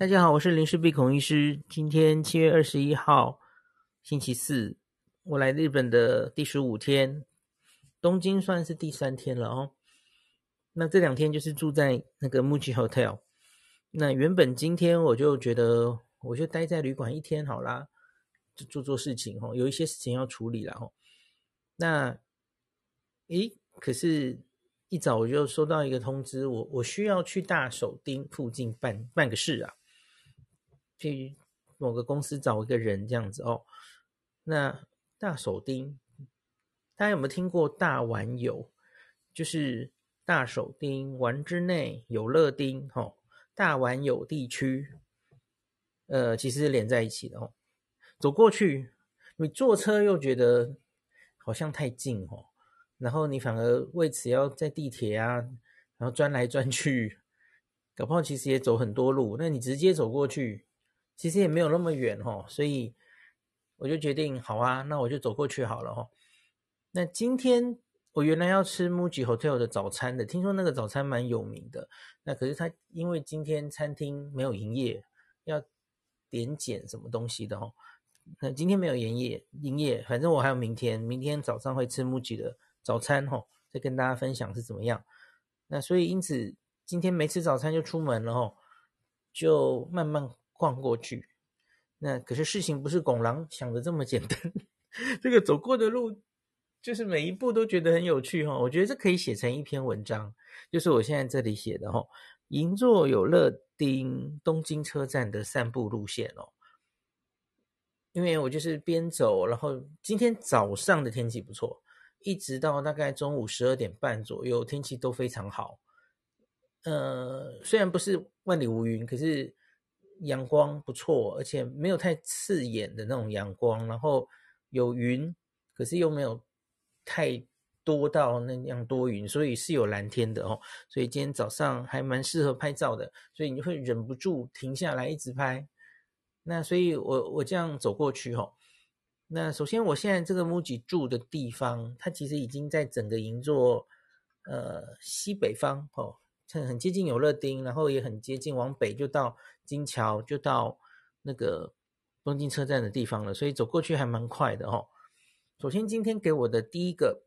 大家好，我是林氏璧孔医师。今天七月二十一号，星期四，我来日本的第十五天，东京算是第三天了哦。那这两天就是住在那个 MUJI Hotel。那原本今天我就觉得，我就待在旅馆一天好啦，就做做事情哦，有一些事情要处理了哦。那，诶，可是。一早我就收到一个通知，我我需要去大手町附近办办个事啊，去某个公司找一个人这样子哦。那大手町，大家有没有听过大丸有？就是大手町丸之内有乐町哦，大丸有地区，呃，其实是连在一起的哦。走过去，你坐车又觉得好像太近哦。然后你反而为此要在地铁啊，然后转来转去，搞不好其实也走很多路。那你直接走过去，其实也没有那么远哦。所以我就决定，好啊，那我就走过去好了哦。那今天我原来要吃 MUJI Hotel 的早餐的，听说那个早餐蛮有名的。那可是他因为今天餐厅没有营业，要点检什么东西的哦。那今天没有营业，营业，反正我还有明天，明天早上会吃 MUJI 的。早餐吼，再跟大家分享是怎么样。那所以因此今天没吃早餐就出门了吼，就慢慢逛过去。那可是事情不是拱狼想的这么简单，这个走过的路就是每一步都觉得很有趣哈。我觉得这可以写成一篇文章，就是我现在这里写的吼，银座有乐町东京车站的散步路线哦。因为我就是边走，然后今天早上的天气不错。一直到大概中午十二点半左右，天气都非常好。呃，虽然不是万里无云，可是阳光不错，而且没有太刺眼的那种阳光。然后有云，可是又没有太多到那样多云，所以是有蓝天的哦。所以今天早上还蛮适合拍照的，所以你会忍不住停下来一直拍。那所以我我这样走过去哦。那首先，我现在这个 MUJI 住的地方，它其实已经在整个银座，呃，西北方哦，很很接近有乐町，然后也很接近往北就到金桥，就到那个东京车站的地方了，所以走过去还蛮快的哦。首先，今天给我的第一个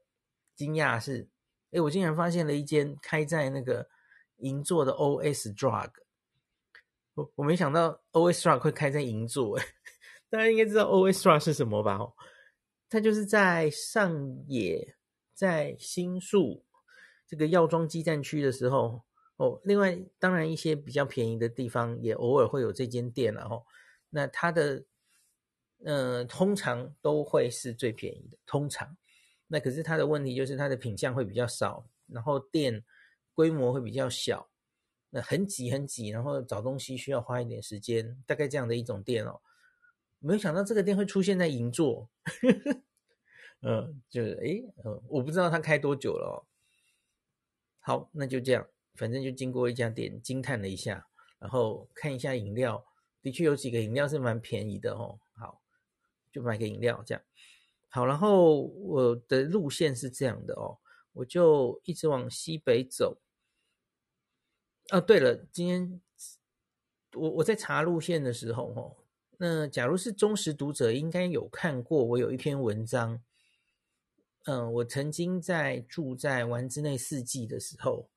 惊讶是，哎，我竟然发现了一间开在那个银座的 OS Drug，我我没想到 OS Drug 会开在银座，哎。大家应该知道 OS Drug 是什么吧？哦，它就是在上野，在新宿这个药妆基站区的时候哦。另外，当然一些比较便宜的地方也偶尔会有这间店了哦。那它的呃，通常都会是最便宜的，通常。那可是它的问题就是它的品相会比较少，然后店规模会比较小，那很挤很挤，然后找东西需要花一点时间，大概这样的一种店哦。没有想到这个店会出现在银座，呵呵嗯，就是诶，嗯，我不知道它开多久了哦。好，那就这样，反正就经过一家店，惊叹了一下，然后看一下饮料，的确有几个饮料是蛮便宜的哦。好，就买个饮料这样。好，然后我的路线是这样的哦，我就一直往西北走。哦，对了，今天我我在查路线的时候哦。那假如是忠实读者，应该有看过我有一篇文章。嗯，我曾经在住在丸之内四季的时候，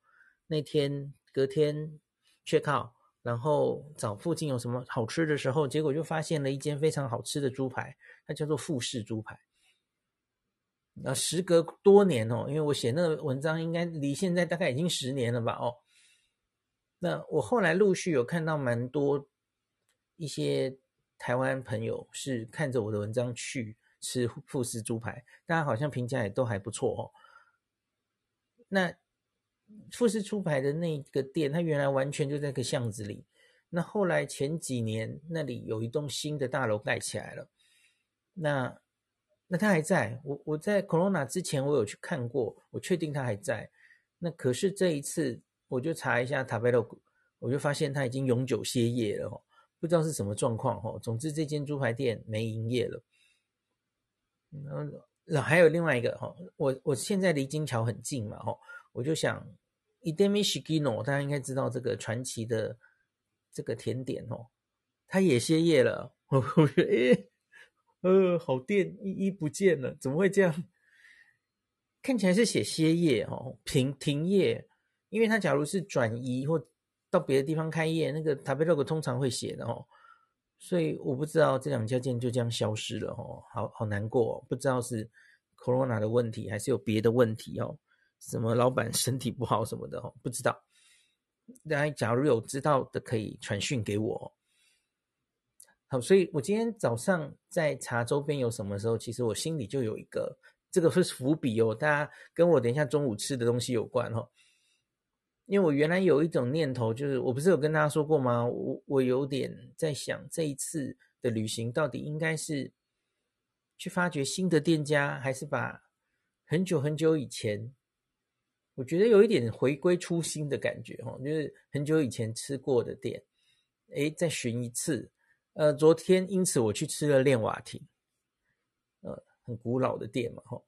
那天隔天 check out，然后找附近有什么好吃的时候，结果就发现了一间非常好吃的猪排，它叫做富士猪排。那时隔多年哦，因为我写那个文章应该离现在大概已经十年了吧？哦，那我后来陆续有看到蛮多一些。台湾朋友是看着我的文章去吃富士猪排，大家好像评价也都还不错哦。那富士出牌的那个店，它原来完全就在个巷子里。那后来前几年那里有一栋新的大楼盖起来了，那那它还在。我我在 Corona 之前我有去看过，我确定它还在。那可是这一次我就查一下 t a b e l o 我就发现它已经永久歇业了哦。不知道是什么状况哈，总之这间猪排店没营业了。然后还有另外一个哈，我我现在离金桥很近嘛哈，我就想，伊德米西基诺，大家应该知道这个传奇的这个甜点哦，它也歇业了。我我觉得，诶呃，好店一一不见了，怎么会这样？看起来是写歇业哦，停停业，因为它假如是转移或到别的地方开业，那个 Tabelog 通常会写的哦。所以我不知道这两家店就这样消失了哦，好好难过哦，不知道是 Corona 的问题还是有别的问题哦，什么老板身体不好什么的，不知道。大家假如有知道的可以传讯给我。好，所以我今天早上在查周边有什么时候，其实我心里就有一个这个是伏笔哦，大家跟我等一下中午吃的东西有关哦。因为我原来有一种念头，就是我不是有跟大家说过吗？我我有点在想，这一次的旅行到底应该是去发掘新的店家，还是把很久很久以前，我觉得有一点回归初心的感觉哈，就是很久以前吃过的店，诶，再寻一次。呃，昨天因此我去吃了练瓦亭，呃，很古老的店嘛，哈。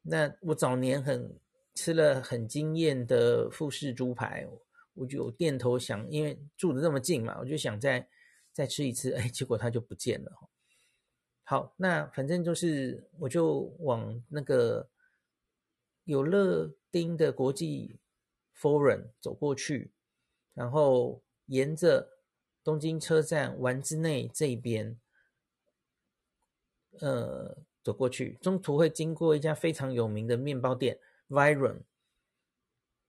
那我早年很。吃了很惊艳的富士猪排，我就有店头想，因为住的那么近嘛，我就想再再吃一次，哎，结果它就不见了。好，那反正就是我就往那个有乐町的国际 Forum 走过去，然后沿着东京车站丸之内这边，呃，走过去，中途会经过一家非常有名的面包店。Viron，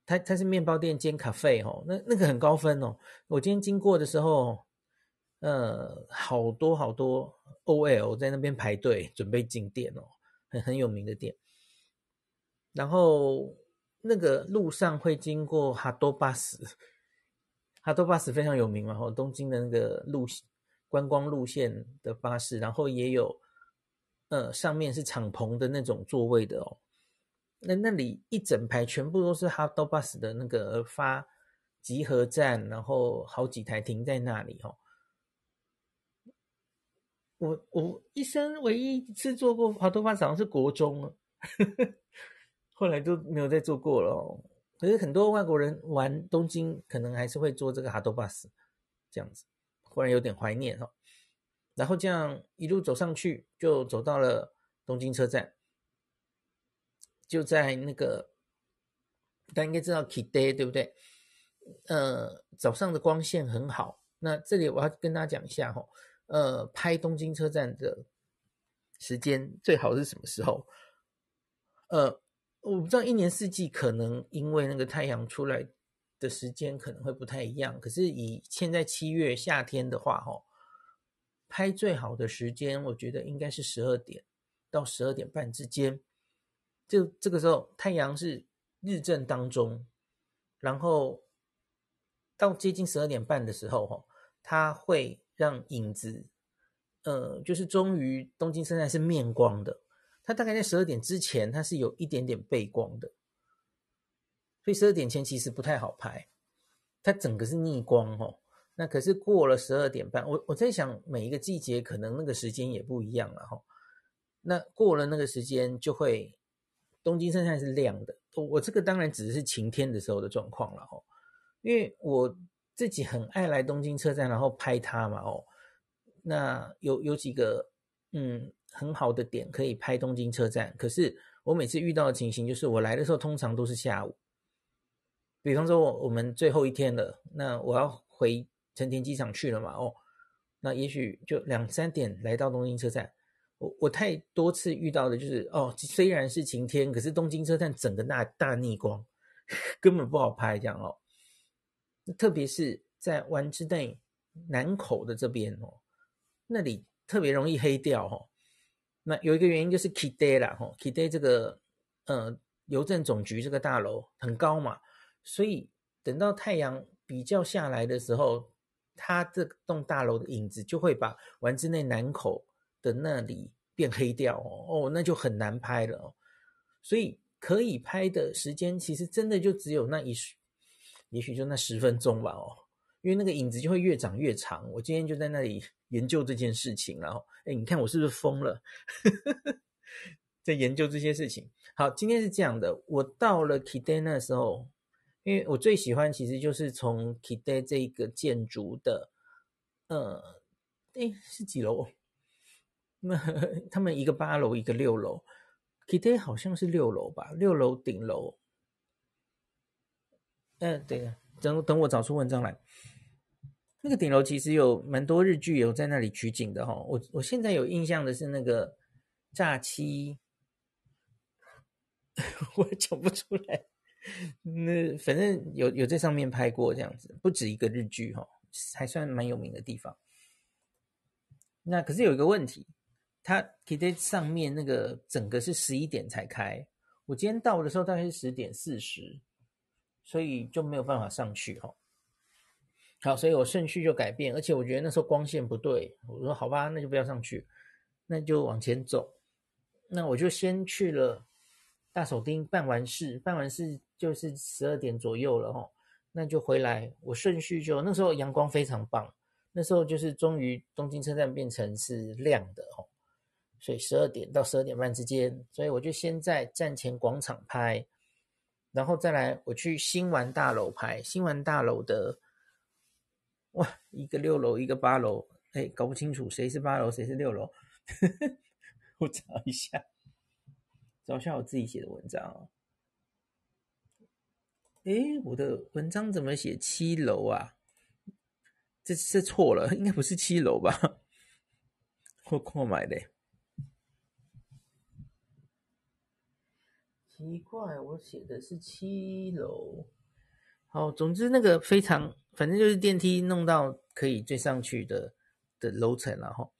它它是面包店兼咖啡哦，那那个很高分哦。我今天经过的时候，呃，好多好多 OL 在那边排队准备进店哦，很很有名的店。然后那个路上会经过哈多巴士，哈多巴士非常有名嘛，吼，东京的那个路观光路线的巴士，然后也有呃上面是敞篷的那种座位的哦。那那里一整排全部都是哈多巴士的那个发集合站，然后好几台停在那里哦。我我一生唯一一次坐过哈多巴士好像是国中，后来就没有再坐过了。可是很多外国人玩东京，可能还是会坐这个哈多巴士，这样子，忽然有点怀念哦。然后这样一路走上去，就走到了东京车站。就在那个，大家应该知道 Kiday 对不对？呃，早上的光线很好。那这里我要跟大家讲一下哈，呃，拍东京车站的时间最好是什么时候？呃，我不知道一年四季可能因为那个太阳出来的时间可能会不太一样。可是以现在七月夏天的话，哈，拍最好的时间，我觉得应该是十二点到十二点半之间。就这个时候，太阳是日正当中，然后到接近十二点半的时候，哈，它会让影子，呃，就是终于东京车站是面光的。它大概在十二点之前，它是有一点点背光的，所以十二点前其实不太好拍，它整个是逆光，哦。那可是过了十二点半，我我在想，每一个季节可能那个时间也不一样了，哈。那过了那个时间就会。东京车站是亮的，我我这个当然只是晴天的时候的状况了哦，因为我自己很爱来东京车站，然后拍它嘛哦，那有有几个嗯很好的点可以拍东京车站，可是我每次遇到的情形就是我来的时候通常都是下午，比方说我我们最后一天了，那我要回成田机场去了嘛哦，那也许就两三点来到东京车站。我我太多次遇到的就是哦，虽然是晴天，可是东京车站整个大大逆光，根本不好拍这样哦。特别是在丸之内南口的这边哦，那里特别容易黑掉哦。那有一个原因就是 k i d a y 啦，吼 Kide 这个呃邮政总局这个大楼很高嘛，所以等到太阳比较下来的时候，它这栋大楼的影子就会把丸之内南口。的那里变黑掉哦，哦，那就很难拍了哦。所以可以拍的时间其实真的就只有那一，也许就那十分钟吧哦，因为那个影子就会越长越长。我今天就在那里研究这件事情，然后哎，你看我是不是疯了？在研究这些事情。好，今天是这样的，我到了 Kide 那时候，因为我最喜欢其实就是从 KITTE 这一个建筑的，呃，诶，是几楼？那 他们一个八楼，一个六楼，KITTE 好像是六楼吧？六楼顶楼。嗯、呃，对，等等我找出文章来。那个顶楼其实有蛮多日剧有在那里取景的哈。我我现在有印象的是那个诈欺，我也讲不出来。那反正有有在上面拍过这样子，不止一个日剧哈，还算蛮有名的地方。那可是有一个问题，它 KITTE 上面那个整个是十一点才开，我今天到的时候大概是十点四十，所以就没有办法上去哈。好，所以我顺序就改变，而且我觉得那时候光线不对，我说好吧，那就不要上去，那就往前走。那我就先去了大手町办完事，办完事。就是十二点左右了哈，那就回来。我顺序就那时候阳光非常棒，那时候就是终于东京车站变成是亮的哈，所以十二点到十二点半之间，所以我就先在站前广场拍，然后再来我去新丸大楼拍。新丸大楼的哇，一个六楼，一个八楼，哎，搞不清楚谁是八楼，谁是六楼。我找一下，找一下我自己写的文章哦。诶，我的文章怎么写七楼啊？这这错了，应该不是七楼吧？我错买的，奇怪，我写的是七楼。好，总之那个非常，反正就是电梯弄到可以最上去的的楼层，然后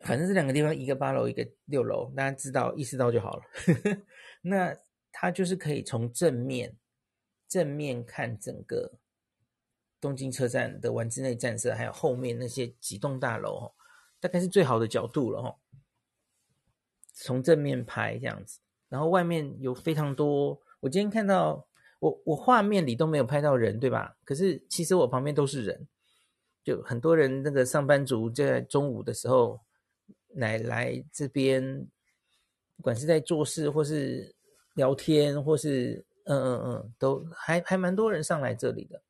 反正这两个地方，一个八楼，一个六楼，大家知道意识到就好了。那。它就是可以从正面正面看整个东京车站的丸之内站舍，还有后面那些几栋大楼，大概是最好的角度了哈。从正面拍这样子，然后外面有非常多。我今天看到我我画面里都没有拍到人，对吧？可是其实我旁边都是人，就很多人那个上班族在中午的时候来来这边，不管是在做事或是。聊天或是嗯嗯嗯，都还还蛮多人上来这里的。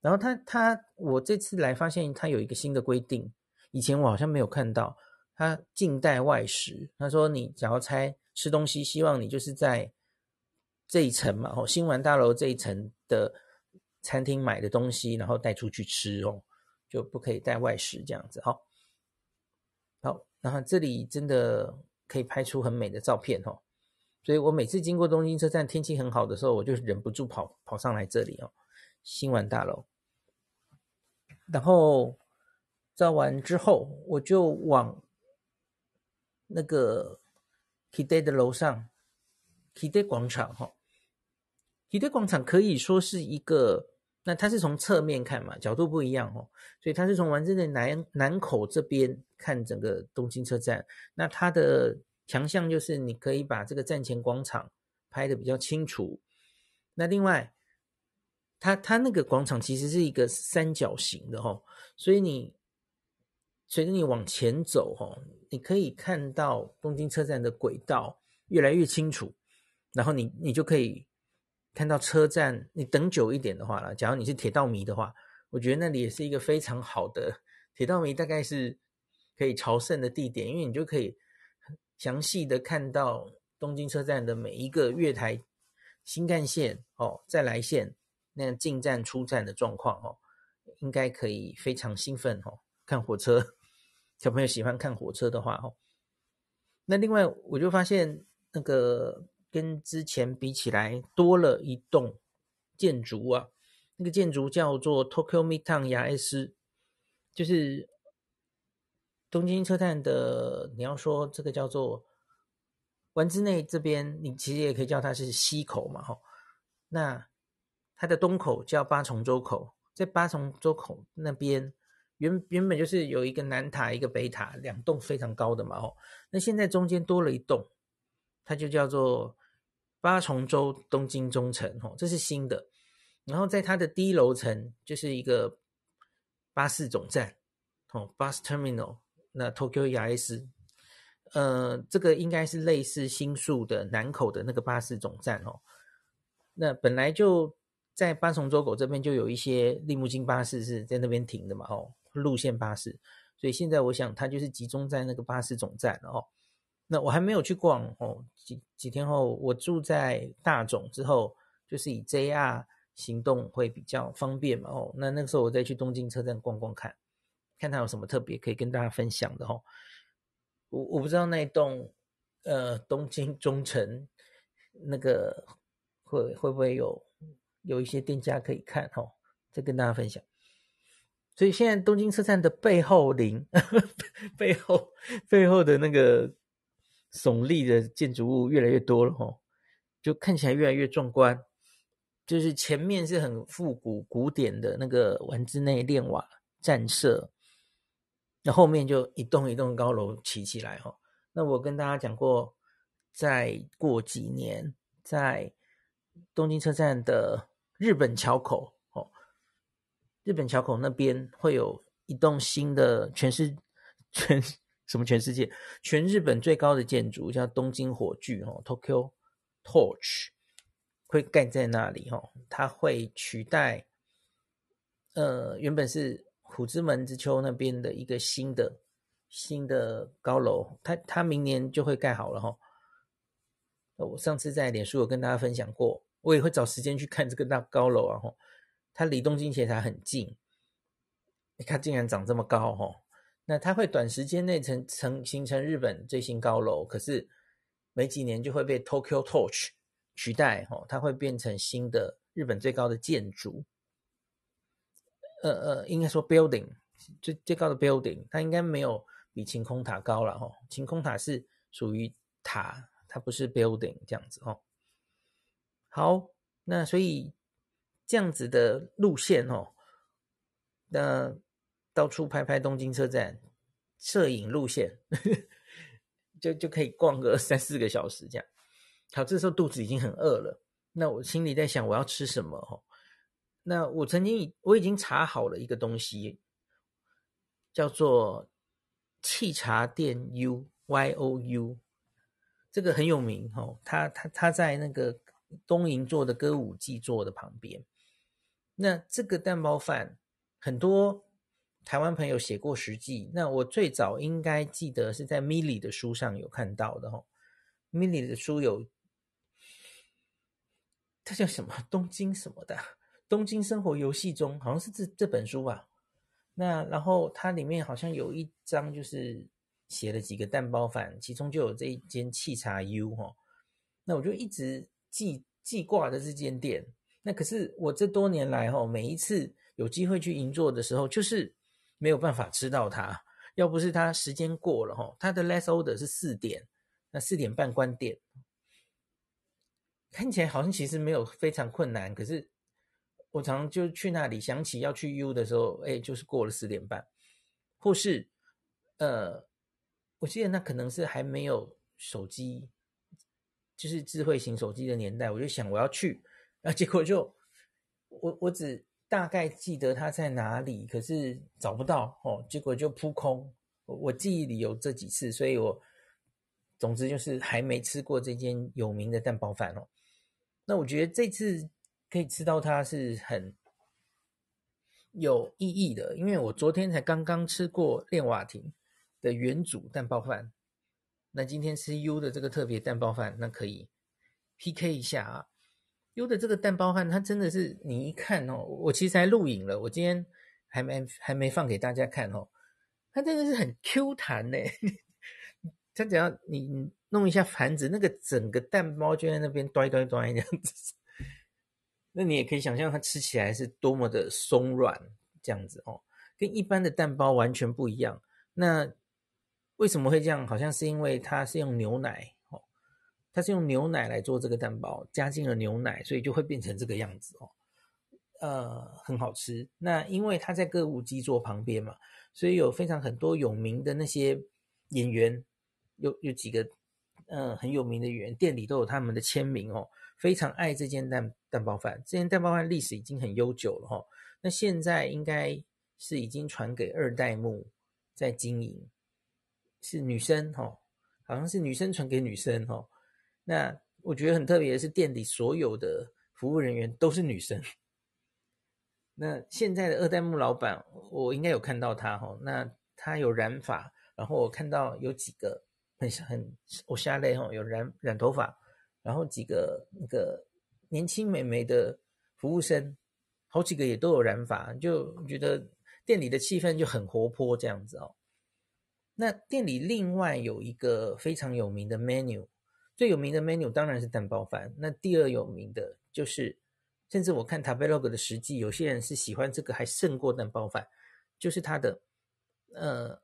然后他他我这次来发现他有一个新的规定，以前我好像没有看到，他禁带外食。他说你只要猜吃东西，希望你就是在这一层嘛，哦，新丸大楼这一层的餐厅买的东西，然后带出去吃哦，就不可以带外食这样子哈。好，然后这里真的可以拍出很美的照片哦。所以我每次经过东京车站，天气很好的时候，我就忍不住跑跑上来这里哦，新丸大楼。然后照完之后，我就往那个 KITTE 的楼上体堆广场哈。体堆广场可以说是一个，那它是从侧面看嘛，角度不一样哦，所以它是从丸之内南南口这边看整个东京车站，那它的。强项就是你可以把这个站前广场拍的比较清楚。那另外，它它那个广场其实是一个三角形的哈，所以你随着你往前走哈，你可以看到东京车站的轨道越来越清楚。然后你你就可以看到车站。你等久一点的话啦，假如你是铁道迷的话，我觉得那里也是一个非常好的铁道迷大概是可以朝圣的地点，因为你就可以。详细的看到东京车站的每一个月台、新干线哦，再来线那样进站出站的状况哦，应该可以非常兴奋哦。看火车，小朋友喜欢看火车的话哦，那另外我就发现那个跟之前比起来多了一栋建筑啊，那个建筑叫做 Tokyo Midtown 八 S，就是。东京车站的，你要说这个叫做丸之内这边，你其实也可以叫它是西口嘛，吼。那它的东口叫八重洲口，在八重洲口那边原原本就是有一个南塔，一个北塔，两栋非常高的嘛，吼。那现在中间多了一栋，它就叫做八重洲东京中城，吼，这是新的。然后在它的低楼层就是一个巴士总站，哦，bus terminal。那 Tokyo YAS，呃，这个应该是类似新宿的南口的那个巴士总站哦。那本来就在八重洲口这边就有一些利木津巴士是在那边停的嘛，哦，路线巴士，所以现在我想它就是集中在那个巴士总站哦。那我还没有去逛哦，几几天后我住在大塚之后，就是以 JR 行动会比较方便嘛哦。那那个时候我再去东京车站逛逛看，看它有什么特别可以跟大家分享的哦。我我不知道那一栋呃东京中城那个会会不会有有一些店家可以看哦，再跟大家分享。所以现在东京车站的背后林 背后背后的那个耸立的建筑物越来越多了哦，就看起来越来越壮观。就是前面是很复古古典的那个丸之内电瓦站舍。那后面就一栋一栋高楼起起来哈。那我跟大家讲过，再过几年，在东京车站的日本桥口哦，日本桥口那边会有一栋新的全是全什么全世界全日本最高的建筑，叫东京火炬哦，Tokyo Torch，会盖在那里哦，它会取代呃原本是。虎之门之丘那边的一个新的新的高楼，它它明年就会盖好了哈。我上次在脸书有跟大家分享过，我也会找时间去看这个大高楼啊。它离东京铁塔很近，它竟然长这么高哈。那它会短时间内成成形成日本最新高楼，可是没几年就会被 Tokyo Torch 取代哦，它会变成新的日本最高的建筑。呃呃，应该说 building 最最高的 building，它应该没有比晴空塔高了哈。晴空塔是属于塔，它不是 building 这样子哦。好，那所以这样子的路线哦，那到处拍拍东京车站摄影路线，就就可以逛个三四个小时这样。好，这时候肚子已经很饿了，那我心里在想我要吃什么哦。那我曾经已我已经查好了一个东西，叫做气茶店 U Y O U，这个很有名哦。他他他在那个东银座的歌舞伎座的旁边。那这个蛋包饭很多台湾朋友写过实记，那我最早应该记得是在 Milly 的书上有看到的哦。Milly 的书有，它叫什么？东京什么的？东京生活游戏中好像是这这本书吧，那然后它里面好像有一章就是写了几个蛋包饭，其中就有这一间气茶 U 哈，那我就一直记记挂着这间店。那可是我这多年来哈，每一次有机会去银座的时候，就是没有办法吃到它。要不是它时间过了哈，它的 last order 是四点，那四点半关店，看起来好像其实没有非常困难，可是。我常常就去那里，想起要去 U 的时候，哎，就是过了四点半，或是，呃，我记得那可能是还没有手机，就是智慧型手机的年代，我就想我要去，啊，结果就我我只大概记得它在哪里，可是找不到哦，结果就扑空。我，记忆里有这几次，所以我总之就是还没吃过这间有名的蛋包饭哦。那我觉得这次。可以吃到它是很有意义的，因为我昨天才刚刚吃过练瓦亭的原主蛋包饭，那今天吃 U 的这个特别蛋包饭，那可以 PK 一下啊。U 的这个蛋包饭，它真的是你一看哦，我其实还录影了，我今天还没还没放给大家看哦，它真的是很 Q 弹呢。它只要你弄一下盘子，那个整个蛋包就在那边端端端这样子。那你也可以想象它吃起来是多么的松软，这样子哦，跟一般的蛋包完全不一样。那为什么会这样？好像是因为它是用牛奶，它是用牛奶来做这个蛋包，加进了牛奶，所以就会变成这个样子哦。呃，很好吃。那因为它在歌舞伎座旁边嘛，所以有非常很多有名的那些演员，有有几个嗯、呃、很有名的演员，店里都有他们的签名哦。非常爱这间蛋蛋包饭，这间蛋包饭历史已经很悠久了哈。那现在应该是已经传给二代目在经营，是女生哈，好像是女生传给女生哈。那我觉得很特别的是，店里所有的服务人员都是女生。那现在的二代目老板，我应该有看到他哈。那他有染发，然后我看到有几个很很我瞎泪哈，有染染头发，然后几个那个年轻美眉的服务生，好几个也都有染发，就觉得店里的气氛就很活泼这样子哦。那店里另外有一个非常有名的 menu，最有名的 menu 当然是蛋包饭。那第二有名的就是，甚至我看 Tabelog 的实际，有些人是喜欢这个还胜过蛋包饭，就是它的呃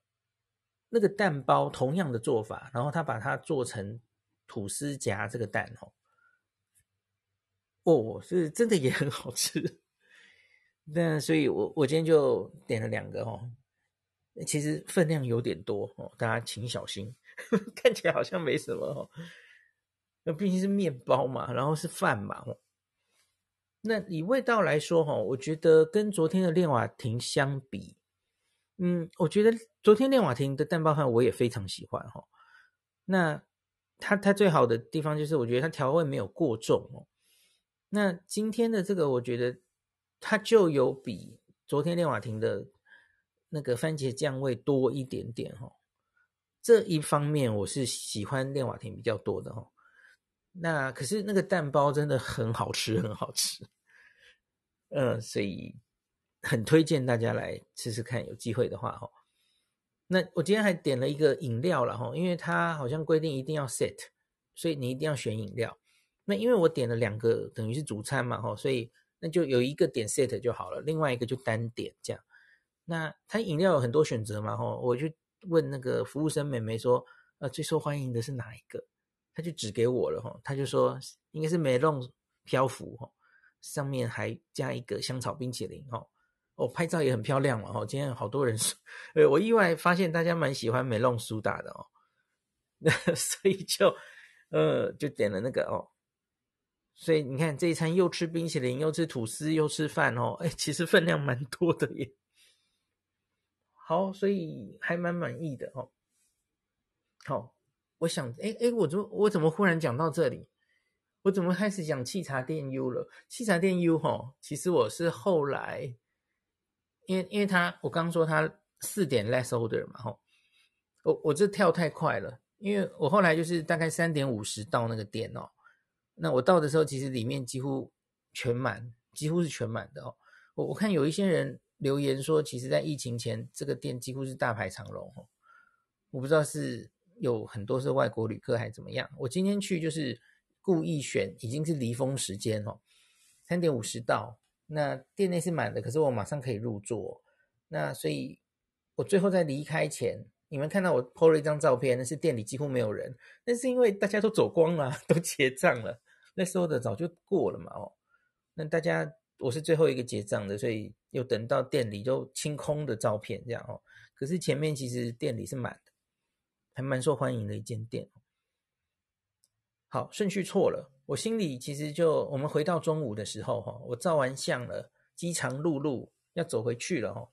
那个蛋包同样的做法，然后他把它做成吐司夹这个蛋哦，哦，是真的也很好吃。那所以我我今天就点了两个哦。其实分量有点多哦，大家请小心。看起来好像没什么哦，毕竟是面包嘛，然后是饭嘛。那以味道来说哈，我觉得跟昨天的练瓦亭相比，嗯，我觉得昨天练瓦亭的蛋包饭我也非常喜欢哈。那它它最好的地方就是我觉得它调味没有过重哦。那今天的这个我觉得它就有比昨天练瓦亭的。那个番茄酱味多一点点哈，这一方面我是喜欢练瓦亭比较多的哈。那可是那个蛋包真的很好吃，很好吃，嗯，所以很推荐大家来试试看，有机会的话哈。那我今天还点了一个饮料了哈，因为它好像规定一定要 set，所以你一定要选饮料。那因为我点了两个，等于是主餐嘛哈，所以那就有一个点 set 就好了，另外一个就单点这样。那他饮料有很多选择嘛，吼，我就问那个服务生妹妹说，呃，最受欢迎的是哪一个？他就指给我了，哈，他就说应该是梅隆漂浮，哈，上面还加一个香草冰淇淋，哈，哦，拍照也很漂亮嘛，吼，今天好多人说，呃，我意外发现大家蛮喜欢梅隆苏打的哦，那所以就，呃，就点了那个哦，所以你看这一餐又吃冰淇淋，又吃吐司，又吃饭哦，哎，其实分量蛮多的耶。好，所以还蛮满意的哦。好，我想，哎哎，我怎么我怎么忽然讲到这里？我怎么开始讲沏茶店 U 了？沏茶店 U 哈，其实我是后来，因为因为他我刚说他四点 less order 嘛，哈，我我这跳太快了，因为我后来就是大概三点五十到那个店哦。那我到的时候，其实里面几乎全满，几乎是全满的哦。我我看有一些人。留言说，其实，在疫情前，这个店几乎是大排长龙哦。我不知道是有很多是外国旅客还是怎么样。我今天去就是故意选，已经是离峰时间哦，三点五十到，那店内是满的，可是我马上可以入座。那所以，我最后在离开前，你们看到我 po 了一张照片，那是店里几乎没有人，那是因为大家都走光了，都结账了，那时候的早就过了嘛哦。那大家。我是最后一个结账的，所以又等到店里就清空的照片这样哦。可是前面其实店里是满的，还蛮受欢迎的一间店。好，顺序错了，我心里其实就我们回到中午的时候哈，我照完相了，饥肠辘辘要走回去了哈。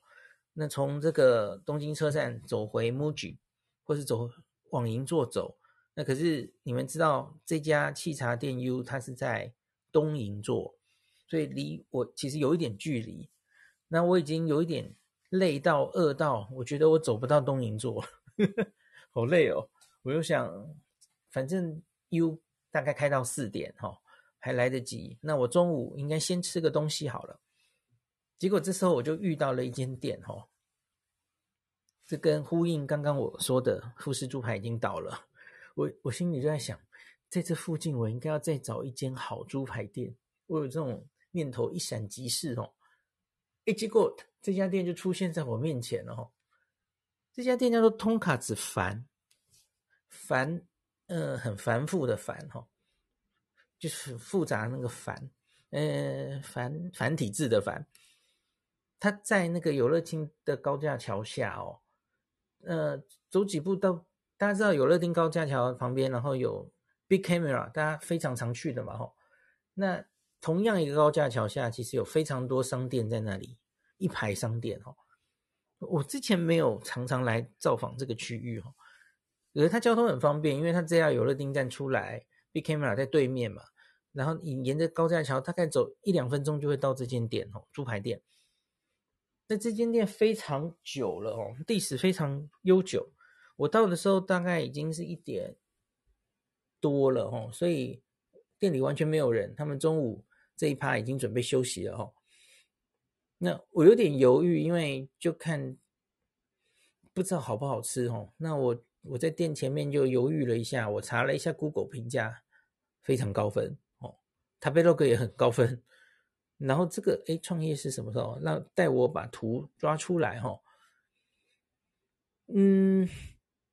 那从这个东京车站走回 MUJI，或是走往银座走，那可是你们知道这家沏茶店 U 它是在东银座。所以离我其实有一点距离，那我已经有一点累到饿到，我觉得我走不到东银座，好累哦。我又想，反正 U 大概开到四点哈，还来得及。那我中午应该先吃个东西好了。结果这时候我就遇到了一间店哈，这跟呼应刚刚我说的富士猪排已经倒了。我我心里就在想，在这附近我应该要再找一间好猪排店。我有这种。念头一闪即逝哦，哎，结果这家店就出现在我面前了哦。这家店叫做通卡子繁，繁，嗯、很繁复的繁哈，就是复杂那个繁，呃，繁繁体字的繁。它在那个有乐町的高架桥下哦，呃，走几步到，大家知道有乐町高架桥旁边，然后有 Big Camera，大家非常常去的嘛吼，那。同样一个高架桥下，其实有非常多商店在那里，一排商店哦。我之前没有常常来造访这个区域哦，可是它交通很方便，因为它只要有乐町站出来，Big Camera 在对面嘛，然后你沿着高架桥，大概走一两分钟就会到这间店哦，猪排店。那这间店非常久了哦，历史非常悠久。我到的时候大概已经是一点多了哦，所以店里完全没有人。他们中午这一趴已经准备休息了哦。那我有点犹豫，因为就看不知道好不好吃哦。那我我在店前面就犹豫了一下，我查了一下 Google 评价，非常高分。塔贝洛格也很高分，然后这个哎创业是什么时候？那带我把图抓出来哈。嗯，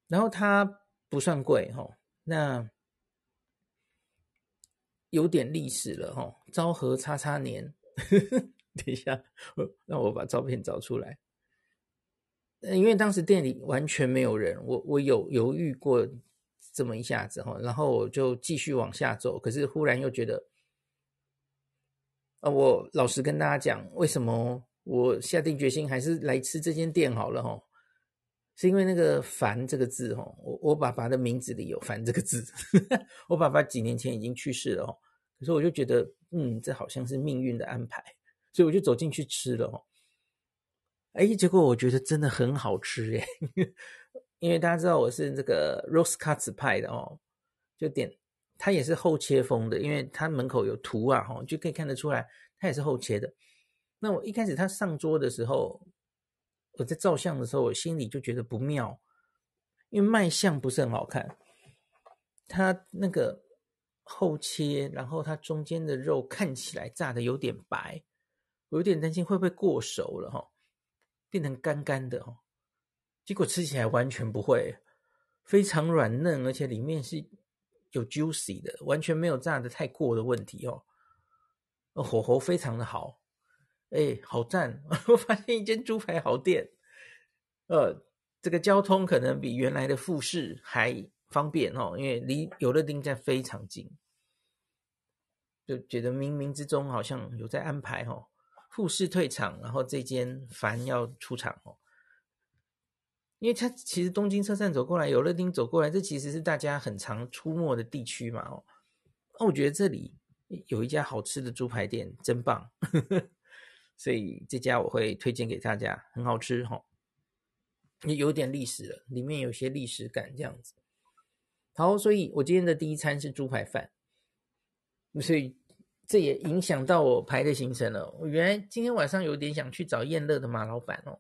然后它不算贵哈，那有点历史了哈。昭和叉叉年，等一下，让我把照片找出来。因为当时店里完全没有人，我我有犹豫过这么一下子哈，然后我就继续往下走，可是忽然又觉得。我老实跟大家讲，为什么我下定决心还是来吃这间店好了哈？是因为那个“樊”这个字哈，我我爸爸的名字里有“樊”这个字，我爸爸几年前已经去世了哈，可是我就觉得，嗯，这好像是命运的安排，所以我就走进去吃了哦。哎，结果我觉得真的很好吃耶，因为大家知道我是这个 rose cut 派的哦，就点。它也是厚切风的，因为它门口有图啊，哈，就可以看得出来，它也是厚切的。那我一开始它上桌的时候，我在照相的时候，我心里就觉得不妙，因为卖相不是很好看。它那个厚切，然后它中间的肉看起来炸的有点白，有点担心会不会过熟了哈，变成干干的哈。结果吃起来完全不会，非常软嫩，而且里面是。有 juicy 的，完全没有炸得太过的问题哦。火候非常的好，哎，好赞！我发现一间猪排好店，呃，这个交通可能比原来的富士还方便哦，因为离有乐町站非常近，就觉得冥冥之中好像有在安排哦。富士退场，然后这间樊要出场哦。因为它其实东京车站走过来，有乐町走过来，这其实是大家很常出没的地区嘛。哦，我觉得这里有一家好吃的猪排店，真棒，所以这家我会推荐给大家，很好吃哈。也有点历史了，里面有些历史感这样子。好，所以我今天的第一餐是猪排饭，所以这也影响到我排的行程了。我原来今天晚上有点想去找燕乐的马老板哦。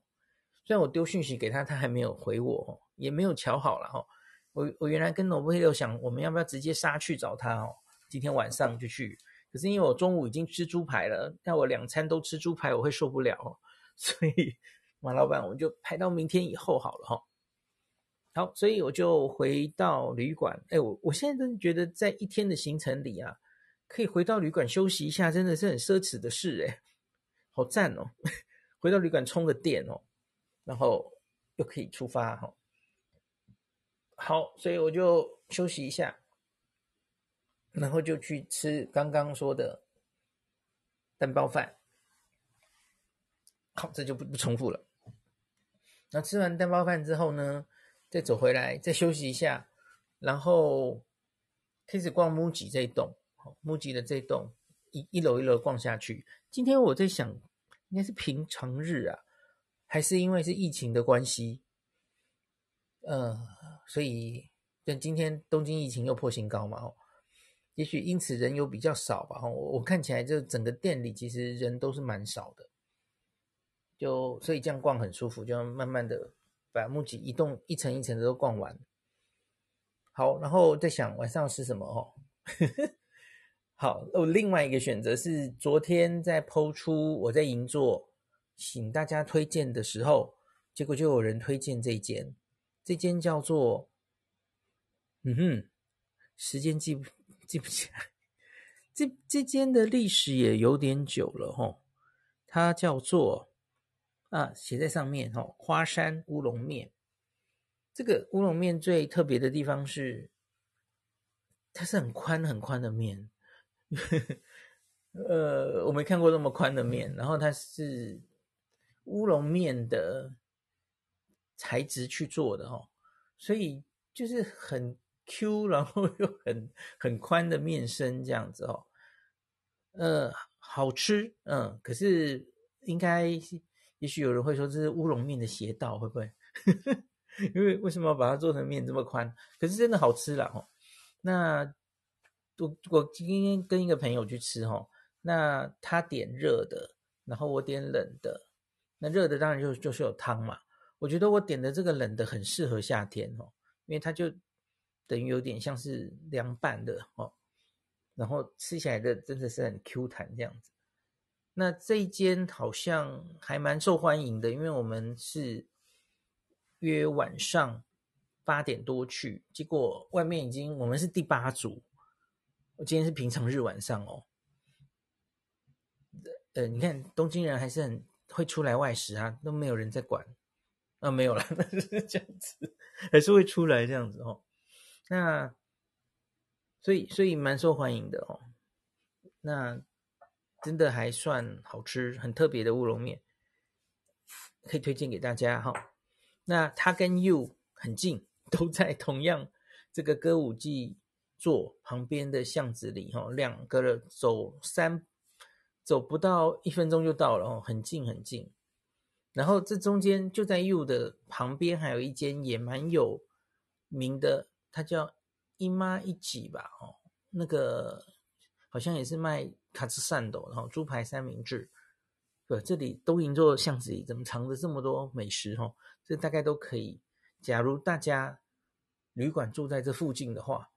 虽然我丢讯息给他，他还没有回我，也没有瞧好了哈。我我原来跟罗伯特想，我们要不要直接杀去找他哦？今天晚上就去。可是因为我中午已经吃猪排了，那我两餐都吃猪排，我会受不了，所以马老板，我们就排到明天以后好了哈。好，所以我就回到旅馆。哎，我我现在真的觉得，在一天的行程里啊，可以回到旅馆休息一下，真的是很奢侈的事哎，好赞哦！回到旅馆充个电哦。然后又可以出发哈，好，所以我就休息一下，然后就去吃刚刚说的蛋包饭。好，这就不不重复了。那吃完蛋包饭之后呢，再走回来，再休息一下，然后开始逛 MUJI 这一栋。好，MUJI 的这栋一一楼一楼逛下去。今天我在想，应该是平常日啊。还是因为是疫情的关系，呃，所以但今天东京疫情又破新高嘛，哦，也许因此人又比较少吧，哦，我看起来就整个店里其实人都是蛮少的，就所以这样逛很舒服，就慢慢的把木吉一栋一层一层的都逛完。好，然后再想晚上吃什么哦，好，我另外一个选择是昨天在 PO 出我在银座。请大家推荐的时候，结果就有人推荐这间，这间叫做，嗯哼，时间记不记不起来，这这间的历史也有点久了吼，它叫做啊，写在上面吼，花山乌龙面。这个乌龙面最特别的地方是，它是很宽很宽的面，呃，我没看过那么宽的面，然后它是。乌龙面的材质去做的哦，所以就是很 Q，然后又很很宽的面身这样子哦。呃，好吃，嗯，可是应该，也许有人会说这是乌龙面的邪道，会不会？因为为什么要把它做成面这么宽？可是真的好吃啦齁。那我我今天跟一个朋友去吃齁，那他点热的，然后我点冷的。那热的当然就就是有汤嘛。我觉得我点的这个冷的很适合夏天哦，因为它就等于有点像是凉拌的哦。然后吃起来的真的是很 Q 弹这样子。那这一间好像还蛮受欢迎的，因为我们是约晚上八点多去，结果外面已经我们是第八组。我今天是平常日晚上哦。呃，你看东京人还是很会出来外食啊，都没有人在管啊，没有了，那就是这样子，还是会出来这样子哦。那。所以，所以蛮受欢迎的哦。那真的还算好吃，很特别的乌龙面，可以推荐给大家哈、哦。那它跟 You 很近，都在同样这个歌舞伎座旁边的巷子里哈、两个人走三走不到一分钟就到了哦，很近很近。然后这中间就在右的旁边，还有一间也蛮有名的，它叫。一妈一起吧，哦，那个好像也是卖卡兹善斗，然后猪排三明治。对，这里东银座巷子里怎么藏着这么多美食？哈，这大概都可以。假如大家旅馆住在这附近的话，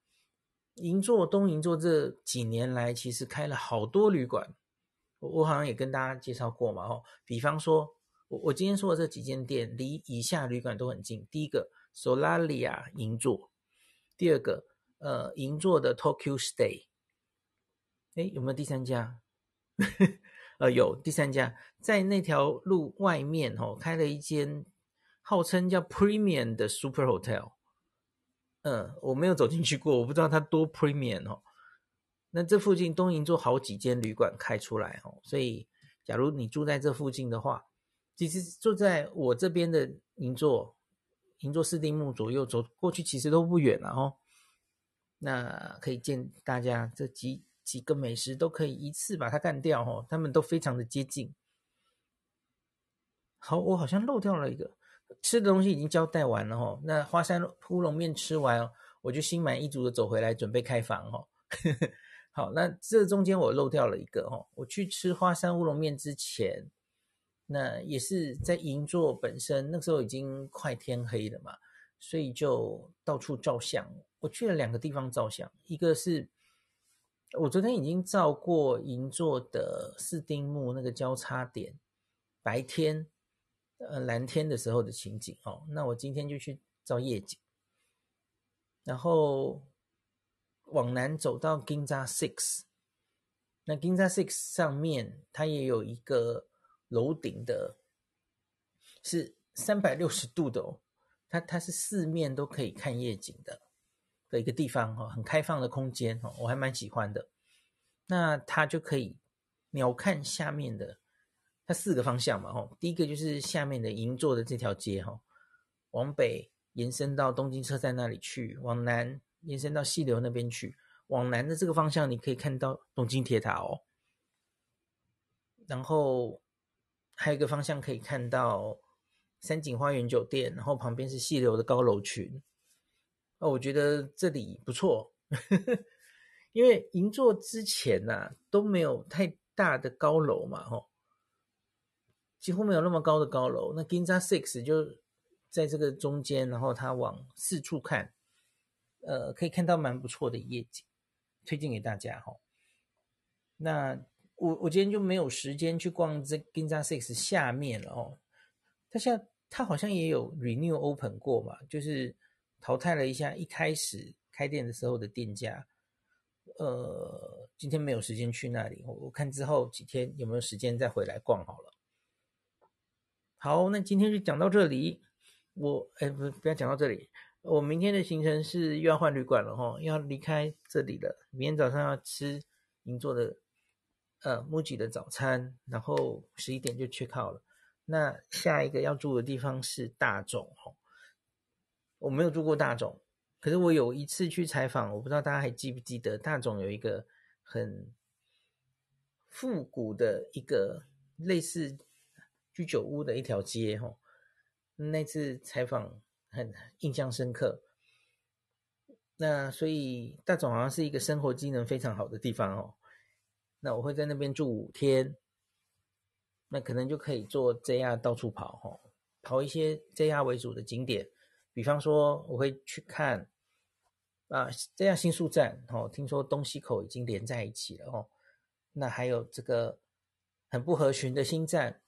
银座东银座这几年来其实开了好多旅馆，我我好像也跟大家介绍过嘛，哦，比方说我我今天说的这几间店离以下旅馆都很近。第一个 Solaria 银座。第二个，呃，银座的 Tokyo Stay，哎，有没有第三家？呃，有第三家，在那条路外面哦，开了一间号称叫 Premium 的 Super Hotel。嗯、我没有走进去过，我不知道它多 Premium 哦。那这附近东银座好几间旅馆开出来哦，所以假如你住在这附近的话，其实住在我这边的银座。银座四丁目左右走过去其实都不远了哦，那可以见大家这几几个美食都可以一次把它干掉哦，他们都非常的接近。好，我好像漏掉了一个吃的东西已经交代完了哦，那花山乌龙面吃完，我就心满意足的走回来准备开房哦。好，那这中间我漏掉了一个哦，我去吃花山乌龙面之前。那也是在银座本身，那时候已经快天黑了嘛，所以就到处照相。我去了两个地方照相，一个是我昨天已经照过银座的四丁目那个交叉点，白天呃蓝天的时候的情景哦。那我今天就去照夜景，然后往南走到 Ginza Six，那 Ginza Six 上面它也有一个。楼顶的是三百六十度的哦，它它是四面都可以看夜景的的一个地方哦，很开放的空间哦，我还蛮喜欢的。那它就可以鸟瞰下面的，它四个方向嘛哦，第一个就是下面的银座的这条街哈，往北延伸到东京车站那里去，往南延伸到细流那边去，往南的这个方向你可以看到东京铁塔哦，然后。还有一个方向可以看到三井花园酒店，然后旁边是细流的高楼群。哦，我觉得这里不错，因为银座之前呐、啊、都没有太大的高楼嘛，吼，几乎没有那么高的高楼。那 Ginza Six 就在这个中间，然后它往四处看，呃，可以看到蛮不错的夜景，推荐给大家哈。那。我我今天就没有时间去逛这 Ginza Six 下面了哦。它现在它好像也有 Renew Open 过嘛，就是淘汰了一下一开始开店的时候的店家。呃，今天没有时间去那里，我我看之后几天有没有时间再回来逛好了。好，那今天就讲到这里。我哎，不不要讲到这里。我明天的行程是又要换旅馆了哈，要离开这里了。明天早上要吃银座的。呃木吉的早餐，然后十一点就缺考了。那下一个要住的地方是大众哦，我没有住过大众，可是我有一次去采访，我不知道大家还记不记得，大众有一个很复古的一个类似居酒屋的一条街哈。那次采访很印象深刻。那所以大总好像是一个生活机能非常好的地方哦。那我会在那边住五天，那可能就可以坐 JR 到处跑哦，跑一些 JR 为主的景点，比方说我会去看啊 JR 新宿站哦，听说东西口已经连在一起了哦。那还有这个很不合群的新站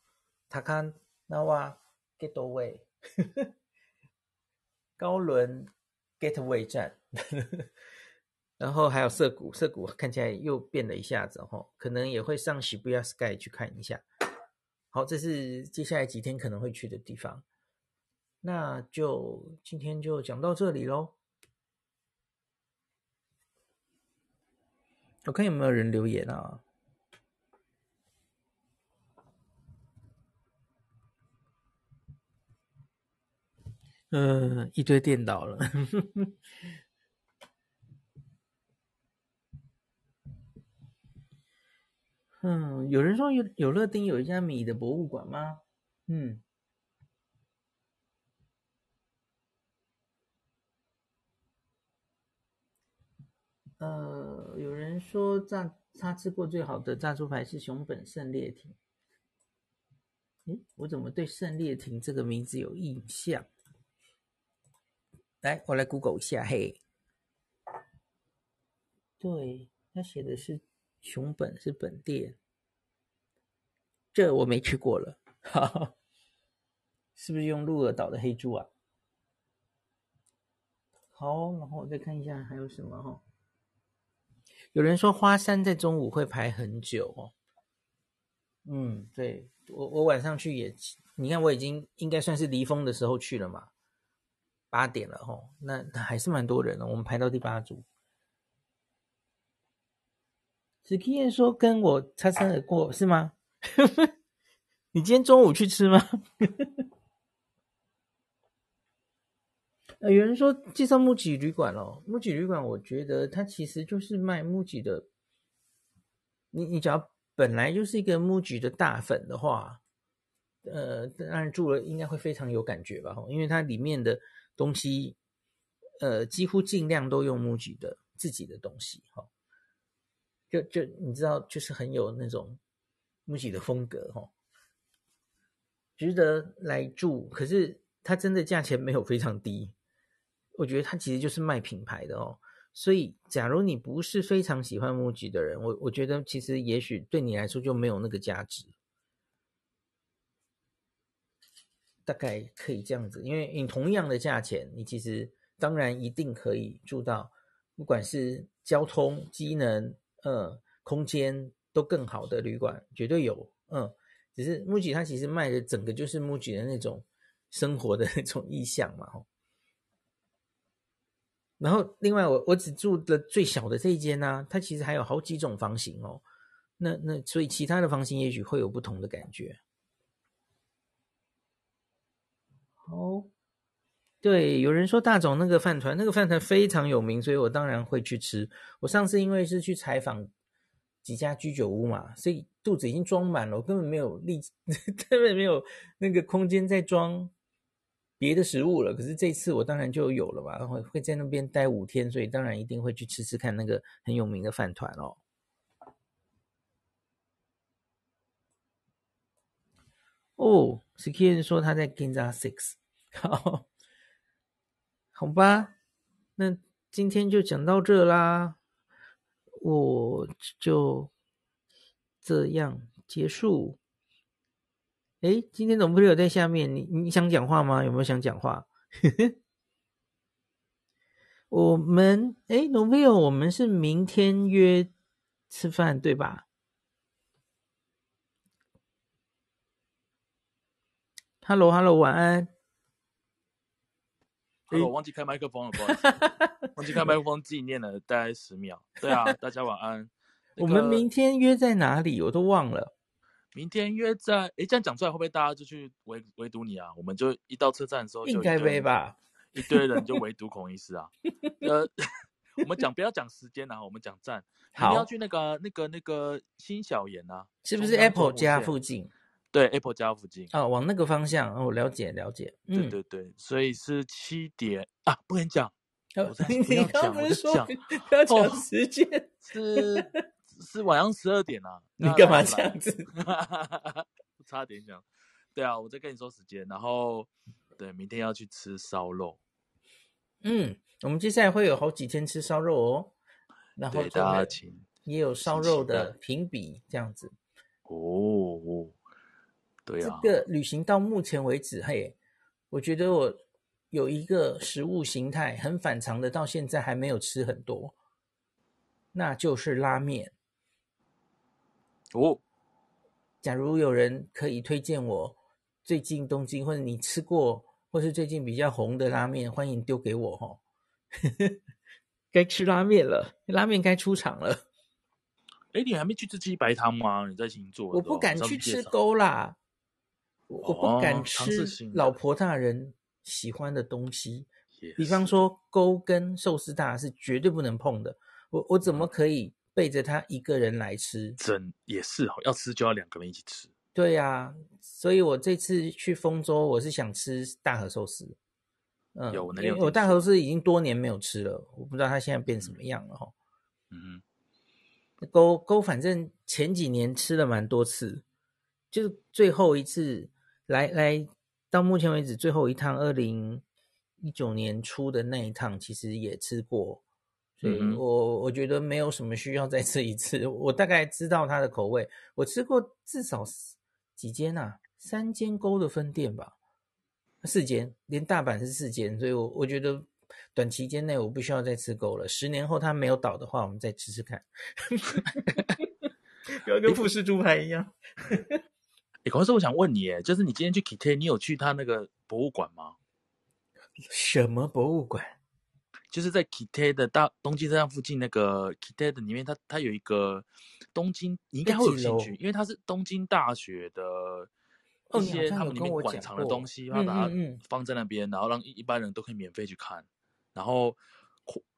，Taka Nawa Gateway 高轮 Gateway 站。然后还有涩谷，涩谷看起来又变了一下子哈，可能也会上 Shibuya Sky 去看一下。好，这是接下来几天可能会去的地方。那就今天就讲到这里喽。我看有没有人留言啊？嗯，一堆电倒了。嗯，有人说有有乐町有一家米的博物馆吗？嗯，呃，有人说炸他吃过最好的炸猪排是熊本胜烈亭。诶，我怎么对胜烈亭这个名字有印象？来，我来 Google 一下，嘿，对，他写的是。熊本是本店，这我没去过了，哈哈，是不是用鹿儿岛的黑猪啊？好，然后我再看一下还有什么哈。有人说花山在中午会排很久哦。嗯，对，我我晚上去也，你看我已经应该算是离峰的时候去了嘛，八点了哈，那还是蛮多人的，我们排到第八组。史基燕说：“跟我擦身而过是吗？你今天中午去吃吗？” 呃，有人说介绍木吉旅馆哦，木吉旅馆，我觉得它其实就是卖木吉的。你你只要本来就是一个木吉的大粉的话，呃，当然住了应该会非常有感觉吧？因为它里面的东西，呃，几乎尽量都用木吉的自己的东西哈。就就你知道，就是很有那种木吉的风格哈，值得来住。可是它真的价钱没有非常低，我觉得它其实就是卖品牌的哦。所以，假如你不是非常喜欢木吉的人，我我觉得其实也许对你来说就没有那个价值。大概可以这样子，因为你同样的价钱，你其实当然一定可以住到，不管是交通机能。嗯，空间都更好的旅馆绝对有。嗯，只是木吉它其实卖的整个就是木吉的那种生活的那种意象嘛。然后另外我我只住的最小的这一间呢、它其实还有好几种房型哦。那那所以其他的房型也许会有不同的感觉。哦，对，有人说大总那个饭团，那个饭团非常有名，所以我当然会去吃。我上次因为是去采访几家居酒屋嘛，所以肚子已经装满了，我根本没有力，根本没有那个空间再装别的食物了。可是这次我当然就有了吧，然后会在那边待五天，所以当然一定会去吃吃看那个很有名的饭团哦。哦，Skin 说他在 Ginza Six，好。好吧，那今天就讲到这啦，我就这样结束。哎，今天总不会有在下面，你你想讲话吗？有没有想讲话？我们诶，Novio，我们是明天约吃饭对吧？Hello，Hello，晚安。我忘记开麦克风了，不好意思，忘记开麦克风，纪念了大概十秒。对啊，大家晚安。那个、我们明天约在哪里？我都忘了。明天约在……诶，这样讲出来会不会大家就去围围堵你啊？我们就一到车站的时候就，应该没吧？一堆人就围堵孔医师啊。呃，我们讲不要讲时间啊，我们讲站。好，你要去那个那个那个新小岩啊，是不是 Apple 家附近？对，Apple 家附近。哦，往那个方向，哦，了解了解。对对对，所以是七点啊，不能讲。你刚不是说不要讲时间？是是晚上十二点啊。你干嘛这样子？差点讲。对啊，我在跟你说时间，然后对，明天要去吃烧肉。嗯，我们接下来会有好几天吃烧肉哦。然后大家请也有烧肉的评比这样子。哦，对啊。这个旅行到目前为止，嘿，我觉得我有一个食物形态很反常的，到现在还没有吃很多，那就是拉面。哦，假如有人可以推荐我。最近东京或者你吃过或是最近比较红的拉面，欢迎丢给我哈。该吃拉面了，拉面该出场了。哎，你还没去吃鸡白汤吗？你在星座？我不敢去吃勾啦，我不敢吃老婆大人喜欢的东西。比方说勾跟寿司大是绝对不能碰的。我我怎么可以背着他一个人来吃？真也是哦，要吃就要两个人一起吃。对呀、啊，所以我这次去丰州，我是想吃大和寿司。嗯，有，大和寿司已经多年没有吃了，我不知道它现在变什么样了哈。嗯，勾勾，反正前几年吃了蛮多次，就是最后一次来来到目前为止最后一趟，二零一九年初的那一趟，其实也吃过。所以我我觉得没有什么需要再吃一次，我大概知道它的口味，我吃过至少。几间呐、啊？三间勾的分店吧，四间，连大阪是四间，所以我我觉得短期间内我不需要再吃勾了。十年后它没有倒的话，我们再吃吃看。不要跟富士猪排一样。哎，可是我想问你，哎，就是你今天去 Kite，你有去他那个博物馆吗？什么博物馆？就是在 Kite 的大东京车站附近那个 Kite 的里面，它它有一个东京，你应该会有兴趣，因为它是东京大学的一些他们里面馆藏的东西，它把它放在那边，然后让一般人都可以免费去看。然后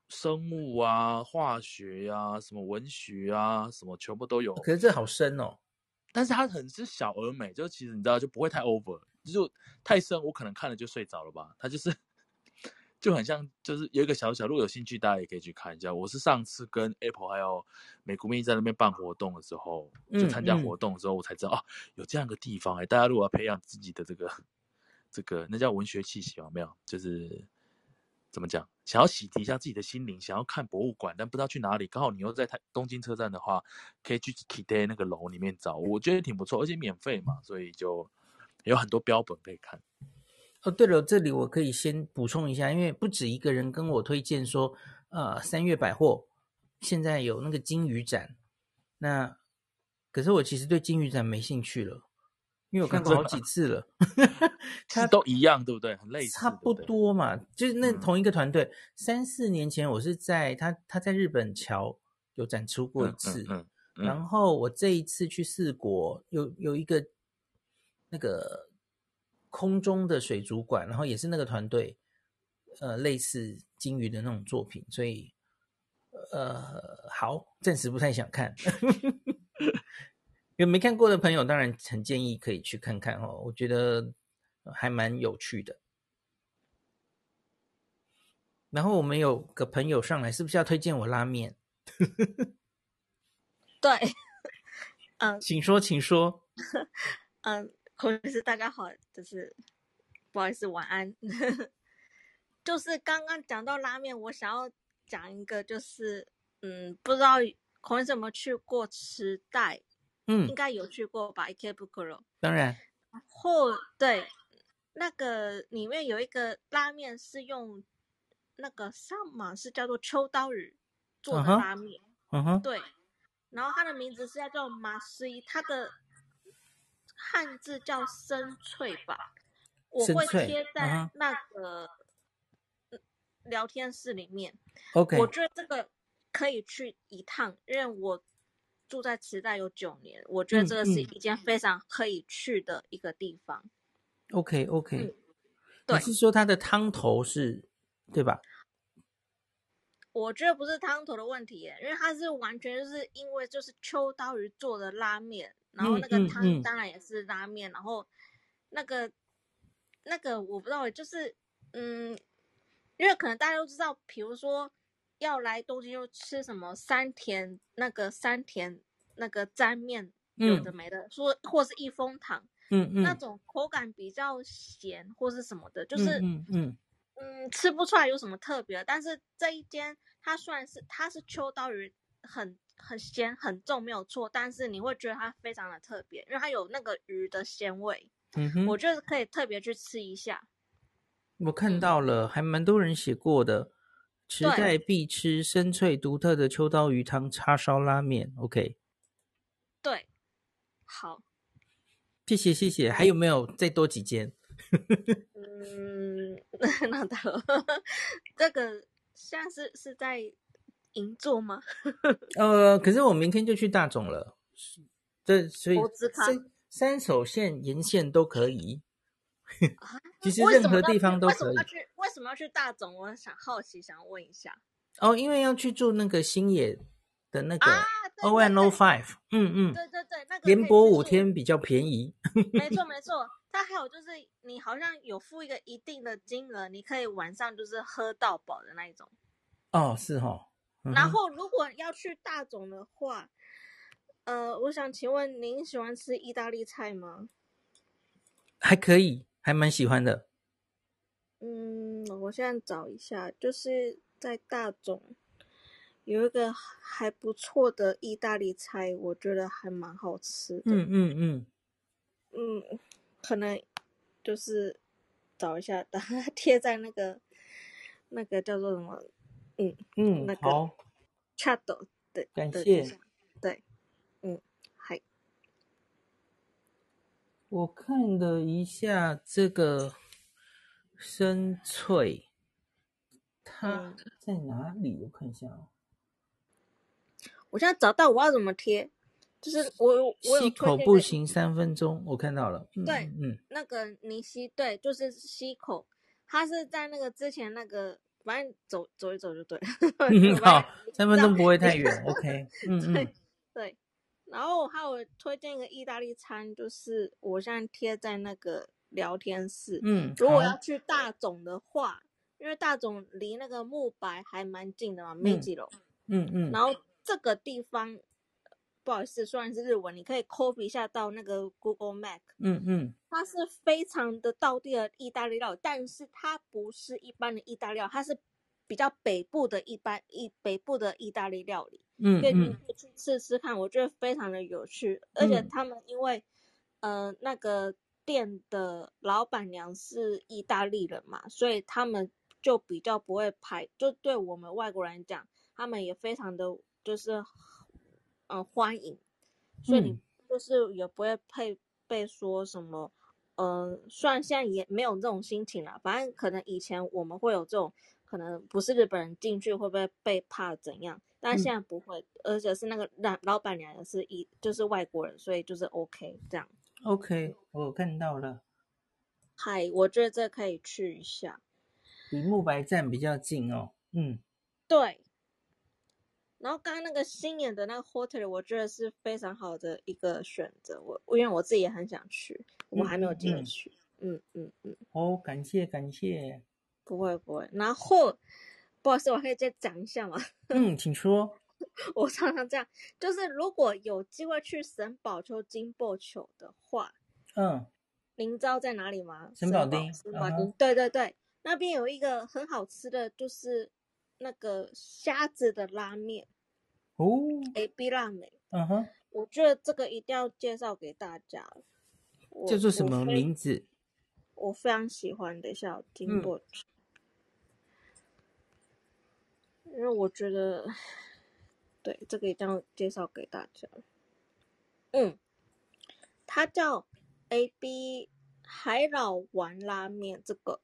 生物啊、化学呀、啊、什么文学啊、什么全部都有。可是这好深哦，但是它很是小而美，就其实你知道就不会太 over，就太深我可能看了就睡着了吧。它就是。就很像，就是有一个小小，如果有兴趣，大家也可以去看一下。我是上次跟 Apple 还有美国蜜在那边办活动的时候，就参加活动的时候，我才知道、嗯嗯、啊，有这样一个地方哎、欸。大家如果要培养自己的这个这个，那叫文学气息有没有？就是怎么讲，想要洗涤一下自己的心灵，想要看博物馆，但不知道去哪里，刚好你又在台东京车站的话，可以去 Kite 那个楼里面找，我觉得挺不错，而且免费嘛，所以就有很多标本可以看。哦，对了，这里我可以先补充一下，因为不止一个人跟我推荐说，呃，三越百货现在有那个鲸鱼展，那可是我其实对鲸鱼展没兴趣了，因为我看过好几 次了，它都一样，对不对？很类似，差不多嘛，就是那同一个团队。嗯、三四年前我是在他他在日本桥有展出过一次，嗯嗯嗯、然后我这一次去四国有有一个那个。空中的水族馆，然后也是那个团队，呃，类似金鱼的那种作品，所以，呃，好，暂时不太想看。有没看过的朋友，当然很建议可以去看看哦，我觉得还蛮有趣的。然后我们有个朋友上来，是不是要推荐我拉面？对，嗯，请说，请说，嗯。是大家好，就是不好意思，晚安。就是刚刚讲到拉面，我想要讲一个，就是嗯，不知道孔医师有没有去过池袋？嗯，应该有去过吧？Ikebukuro。当然。后对，那个里面有一个拉面是用那个上马是叫做秋刀鱼做的拉面。嗯哼。对，然后它的名字是叫做麻须，它的。汉字叫生脆吧，我会贴在那个聊天室里面。OK，我觉得这个可以去一趟，因为我住在池袋有九年，我觉得这个是一件非常可以去的一个地方。OK OK，嗯，对，你是说它的汤头是对吧？我觉得不是汤头的问题耶，因为它是完全就是因为就是秋刀鱼做的拉面，然后那个汤当然也是拉面，嗯嗯嗯、然后那个那个我不知道，就是嗯，因为可能大家都知道，比如说要来东京就吃什么山田那个山田那个沾面，有的没的，说、嗯、或是益丰堂，嗯嗯，那种口感比较咸或是什么的，就是嗯嗯。嗯嗯，吃不出来有什么特别，但是这一间它虽然是它是秋刀鱼很很咸很重没有错，但是你会觉得它非常的特别，因为它有那个鱼的鲜味。嗯哼，我觉得可以特别去吃一下。我看到了，还蛮多人写过的，池袋必吃深脆独特的秋刀鱼汤叉烧拉面。OK，对，好，谢谢谢谢，还有没有再多几间？嗯，那大佬，这个现在是是在银座吗？呃，可是我明天就去大塚了，这所以三三手线沿线都可以。啊、其实任何地方都可以。为什么要去？为什么要去大总？我想好奇，想要问一下。哦，因为要去住那个星野的那个 O N O Five，嗯嗯，对对对，那个连播五天比较便宜。没错没错。它还有就是，你好像有付一个一定的金额，你可以晚上就是喝到饱的那一种。哦，是哦。嗯、然后，如果要去大总的话，呃，我想请问您喜欢吃意大利菜吗？还可以，还蛮喜欢的。嗯，我现在找一下，就是在大众有一个还不错的意大利菜，我觉得还蛮好吃的。嗯嗯嗯嗯。可能就是找一下，把 它贴在那个那个叫做什么，嗯嗯，那个好，chat 对，感谢，对，嗯，嗨，我看了一下这个深翠，它在哪里？我看一下哦，我现在找到，我要怎么贴？就是我，我溪口步行三分钟，我看到了。对，嗯，那个尼西，对，就是西口，它是在那个之前那个，反正走走一走就对。好，三分钟不会太远，OK。嗯对对，然后还有推荐一个意大利餐，就是我现在贴在那个聊天室。嗯，如果要去大总的话，因为大总离那个木白还蛮近的嘛，没几楼。嗯嗯。然后这个地方。不好意思，虽然是日文，你可以 copy 一下到那个 Google Map。嗯嗯，它是非常的道地的意大利料，但是它不是一般的意大利料，它是比较北部的一般意北部的意大利料理。嗯，可以去试试看，我觉得非常的有趣。而且他们因为、嗯、呃那个店的老板娘是意大利人嘛，所以他们就比较不会排，就对我们外国人讲，他们也非常的就是。嗯，欢迎，所以你就是也不会配被说什么，嗯、呃，虽然现在也没有这种心情了，反正可能以前我们会有这种，可能不是日本人进去会不会被怕怎样，但现在不会，嗯、而且是那个老老板娘也是一就是外国人，所以就是 OK 这样。OK，我看到了。嗨，我觉得这可以去一下，离木白站比较近哦。嗯，对。然后刚刚那个新演的那个 hotel，我觉得是非常好的一个选择。我因为我自己也很想去，我还没有机会去。嗯嗯嗯。哦，感谢感谢。不会不会。然后，不好意思，我可以再讲一下吗？嗯，请说。我常常这样，就是如果有机会去神保町金波球的话，嗯，您知道在哪里吗？神保町。神保町。对对对，那边有一个很好吃的就是。那个虾子的拉面哦，A B 拉面，嗯哼，我觉得这个一定要介绍给大家。叫做什么名字？我，非常喜欢，等一下我听过，嗯、因为我觉得，对这个一定要介绍给大家。嗯，它叫 A B 海老丸拉面，这个，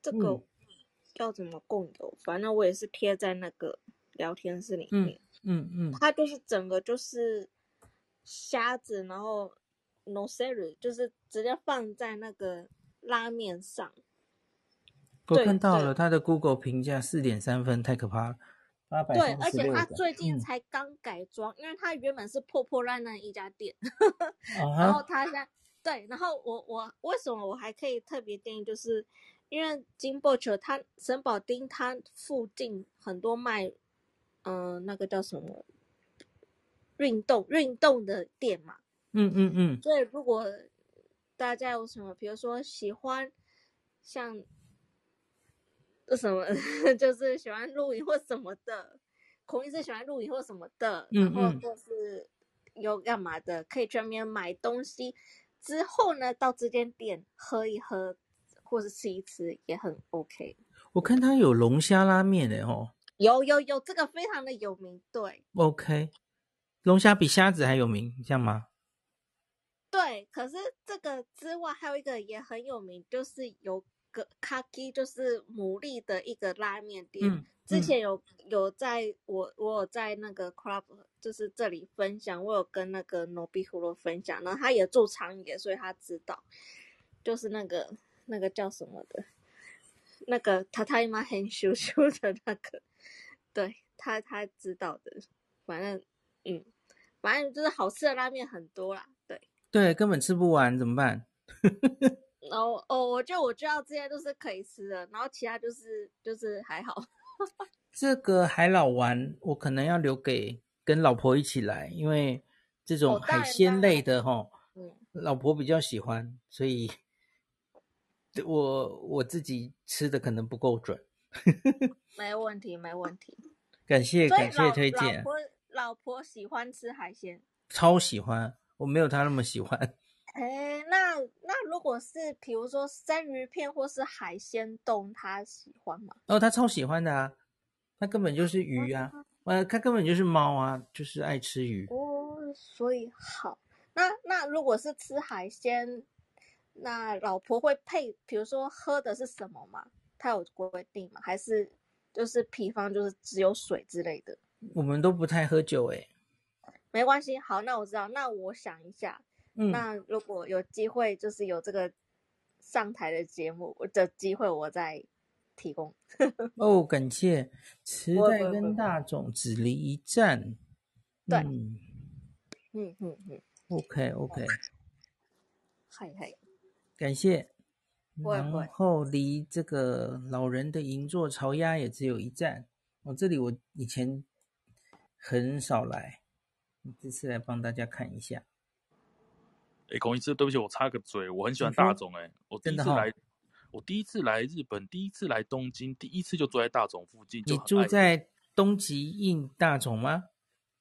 这个。嗯要怎么共有？反正我也是贴在那个聊天室里面。嗯嗯，嗯它就是整个就是虾子，然后 no series 就是直接放在那个拉面上。我看到了他的 Google 评价四点三分，太可怕了。对，而且他最近才刚改装，嗯、因为他原本是破破烂烂一家店，然后他现在对，然后我我为什么我还可以特别建议，就是因为金宝球他神保町他附近很多卖，嗯、呃，那个叫什么运动运动的店嘛，嗯嗯嗯，所以如果大家有什么，比如说喜欢像。什么 就是喜欢露营或什么的，孔医师喜欢露营或什么的，然后就是有干嘛的，可以专门买东西，之后呢到这间店喝一喝，或是吃一吃也很 OK。我看他有龙虾拉面的哦，有有有，这个非常的有名，对，OK，龙虾比虾子还有名，这样吗？对，可是这个之外还有一个也很有名，就是有。个卡基就是牡蛎的一个拉面店，之前有有在我我有在那个 club 就是这里分享，我有跟那个 Nobihuro 分享，然后他也住长野，所以他知道，就是那个那个叫什么的，那个塔塔伊玛很羞羞的那个，对他他知道的，反正嗯，反正就是好吃的拉面很多啦，对对，根本吃不完怎么办？然后哦，我就我知道这些都是可以吃的，然后其他就是就是还好。这个海老丸我可能要留给跟老婆一起来，因为这种海鲜类的哈，嗯，老婆比较喜欢，所以我我自己吃的可能不够准。没问题，没问题。感谢感谢推荐。老婆老婆喜欢吃海鲜，超喜欢，我没有她那么喜欢。哎，那那如果是比如说生鱼片或是海鲜冻，他喜欢吗？哦，他超喜欢的啊，他根本就是鱼啊，呃，他根本就是猫啊，就是爱吃鱼。哦，所以好，那那如果是吃海鲜，那老婆会配，比如说喝的是什么吗？他有规定吗？还是就是比方就是只有水之类的？我们都不太喝酒诶。没关系，好，那我知道，那我想一下。嗯、那如果有机会，就是有这个上台的节目的机会，我再提供。哦，感谢池袋跟大总只离一站。对，嗯嗯嗯，OK OK，嗨嗨，感谢。然后离这个老人的银座潮鸭也只有一站。哦，这里我以前很少来，这次来帮大家看一下。哎，孔医师，对不起，我插个嘴，我很喜欢大塚。哎，我第一次来，我第一次来日本，第一次来东京，第一次就住在大塚附近。你住在东急印大塚吗？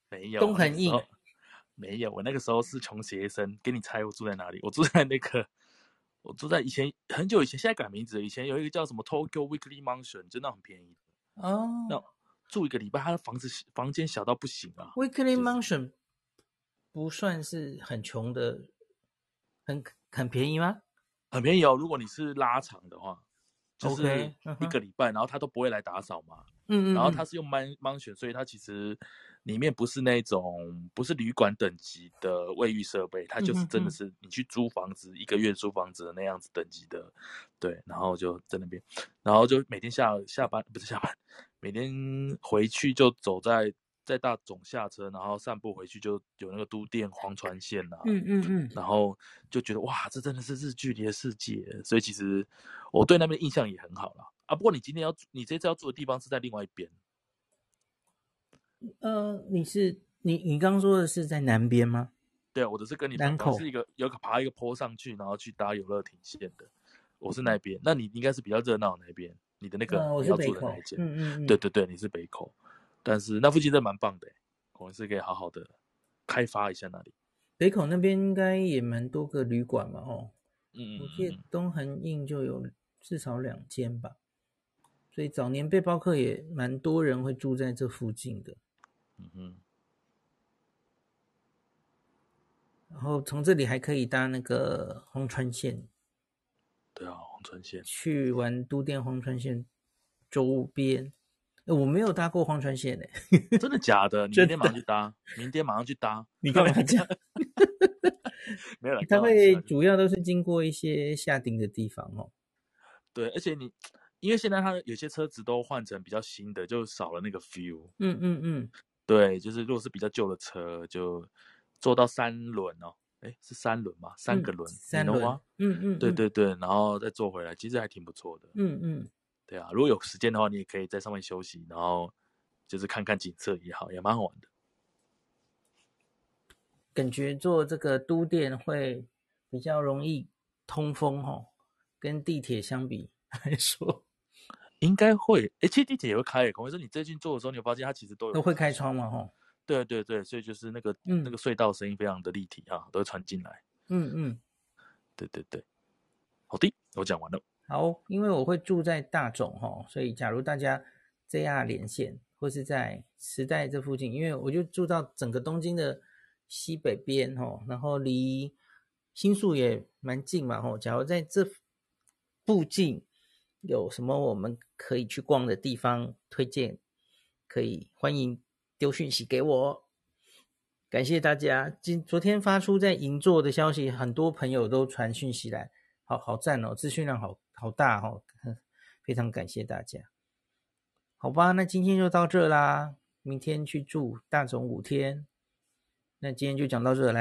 没有，东横印没有。我那个时候是穷学生，给你猜我住在哪里？我住在那个，我住在以前很久以前，现在改名字了。以前有一个叫什么 Tokyo Weekly Mansion，真的很便宜哦。那住一个礼拜，他的房子房间小到不行啊。Weekly Mansion 不算是很穷的。很很便宜吗？很便宜哦。如果你是拉长的话，就是一个礼拜，然后他都不会来打扫嘛。嗯嗯。然后他是用 mansion，所以他其实里面不是那种不是旅馆等级的卫浴设备，他就是真的是你去租房子一个月租房子的那样子等级的。对，然后就在那边，然后就每天下下班不是下班，每天回去就走在。在大总下车，然后散步回去，就有那个都电黄川线呐、啊。嗯嗯嗯。然后就觉得哇，这真的是日剧里的世界。所以其实我对那边印象也很好了啊。不过你今天要，你这次要住的地方是在另外一边。呃，你是你你刚刚说的是在南边吗？对啊，我的是跟你南口是一个有个爬一个坡上去，然后去搭游乐町线的。我是那边，那你应该是比较热闹的那边。你的那个你要住的那一间，嗯嗯嗯，对对对，你是北口。但是那附近真的蛮棒的，我们是可以好好的开发一下那里。北口那边应该也蛮多个旅馆嘛，哦，嗯，我记得东横印就有至少两间吧，所以早年背包客也蛮多人会住在这附近的。嗯哼，然后从这里还可以搭那个红川线。对啊，红川线去玩都电红川线周边。我没有搭过荒川线诶，真的假的？你明天马上去搭，明天马上去搭。你干嘛这样？没有了。它会主要都是经过一些下町的地方哦。对，而且你因为现在它有些车子都换成比较新的，就少了那个 feel。嗯嗯嗯，对，就是如果是比较旧的车，就坐到三轮哦，哎，是三轮吗？三个轮，嗯、三轮吗？嗯嗯，对对对，然后再坐回来，其实还挺不错的。嗯嗯，对啊，如果有时间的话，你也可以在上面休息，然后就是看看景色也好，也蛮好玩的。感觉坐这个都电会比较容易通风哦，跟地铁相比 来说。应该会，哎，其实地铁也会开。孔威说，你最近坐的时候，你有发现它其实都有都会开窗嘛？吼，对对对，所以就是那个、嗯、那个隧道声音非常的立体啊，都会传进来。嗯嗯，对对对，好的，我讲完了。好，因为我会住在大塚哈，所以假如大家 JR 连线或是在时代这附近，因为我就住到整个东京的西北边哈，然后离新宿也蛮近嘛吼。假如在这附近。有什么我们可以去逛的地方推荐？可以欢迎丢讯息给我。感谢大家，今昨天发出在银座的消息，很多朋友都传讯息来，好好赞哦，资讯量好好大哦，非常感谢大家。好吧，那今天就到这啦，明天去住大总五天，那今天就讲到这来。